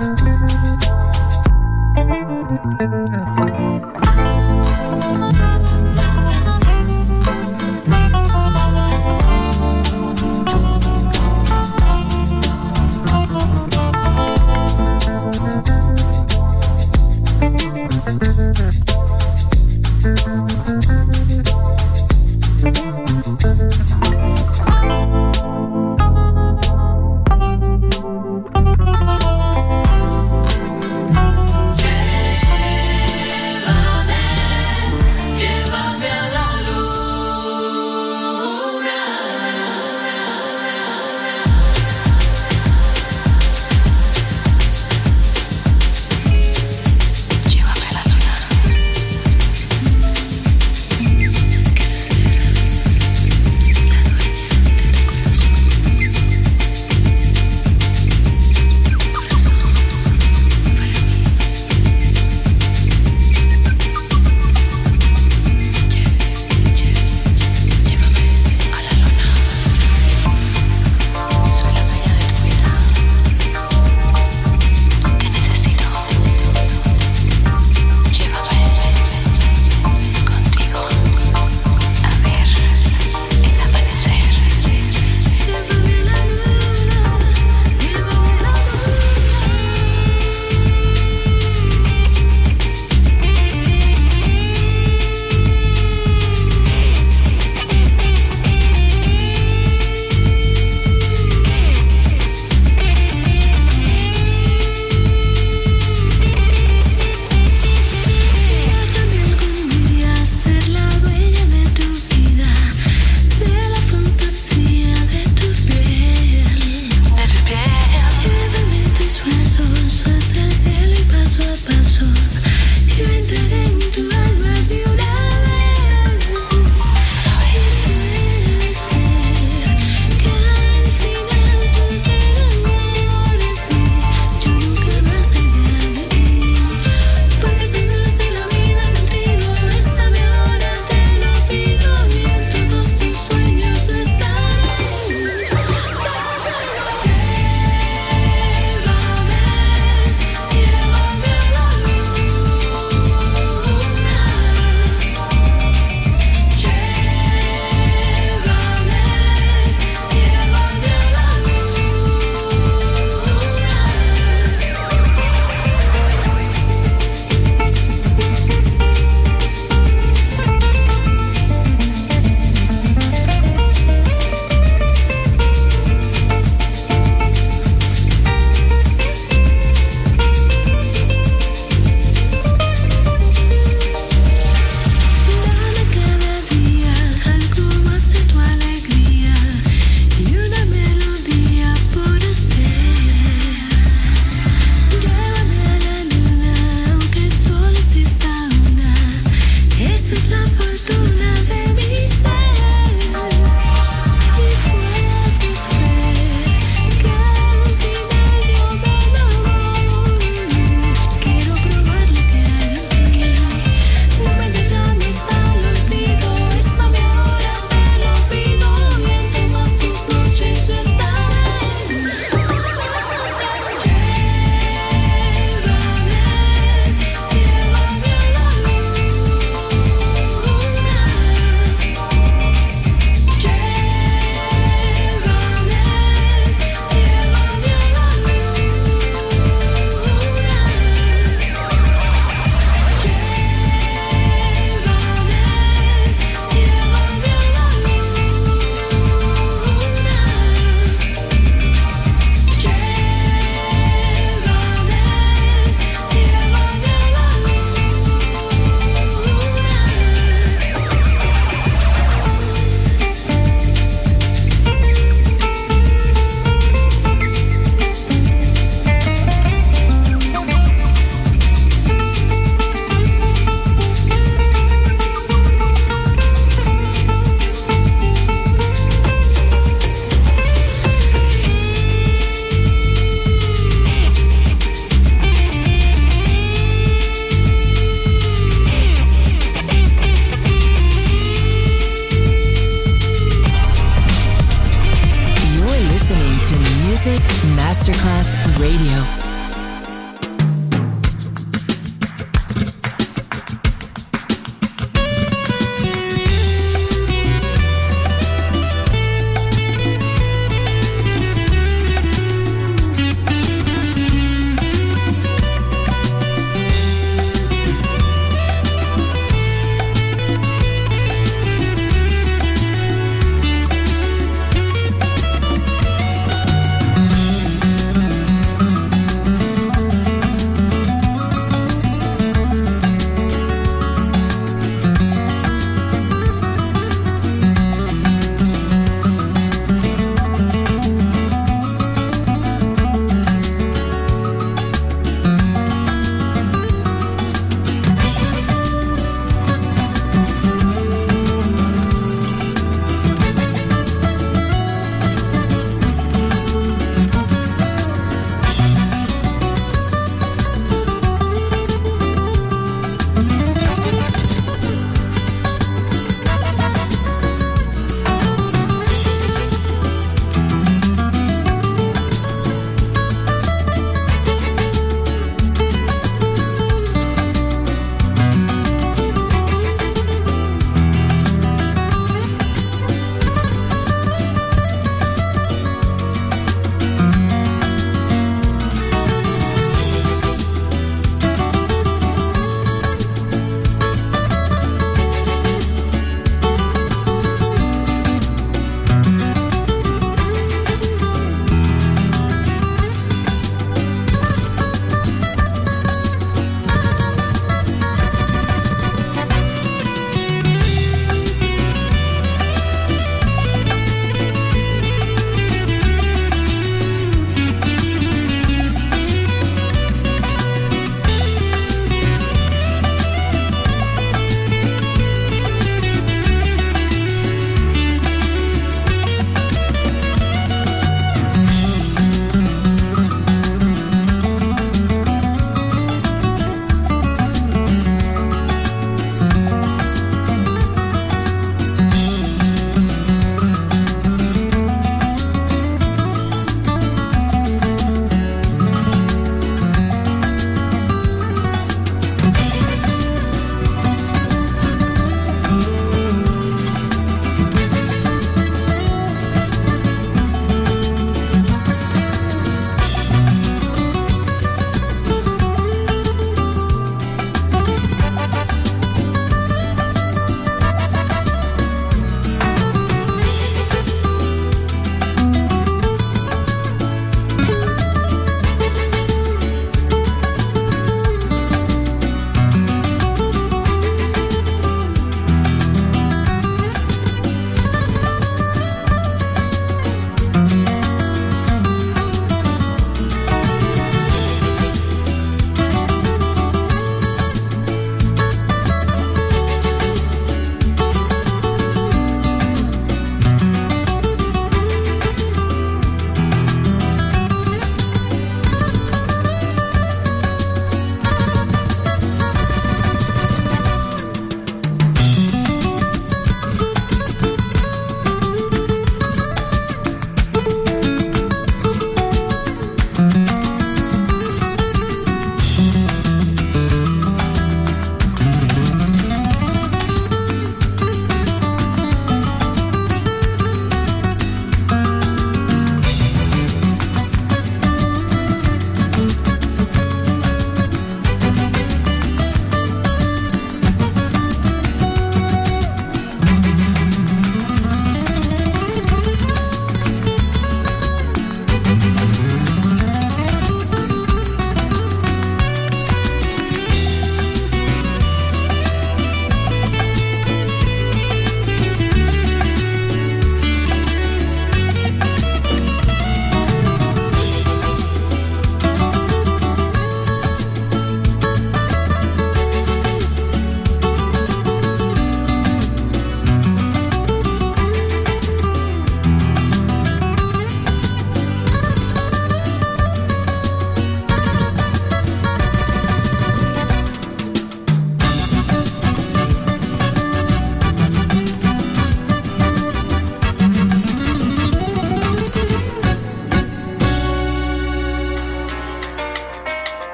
Thank you.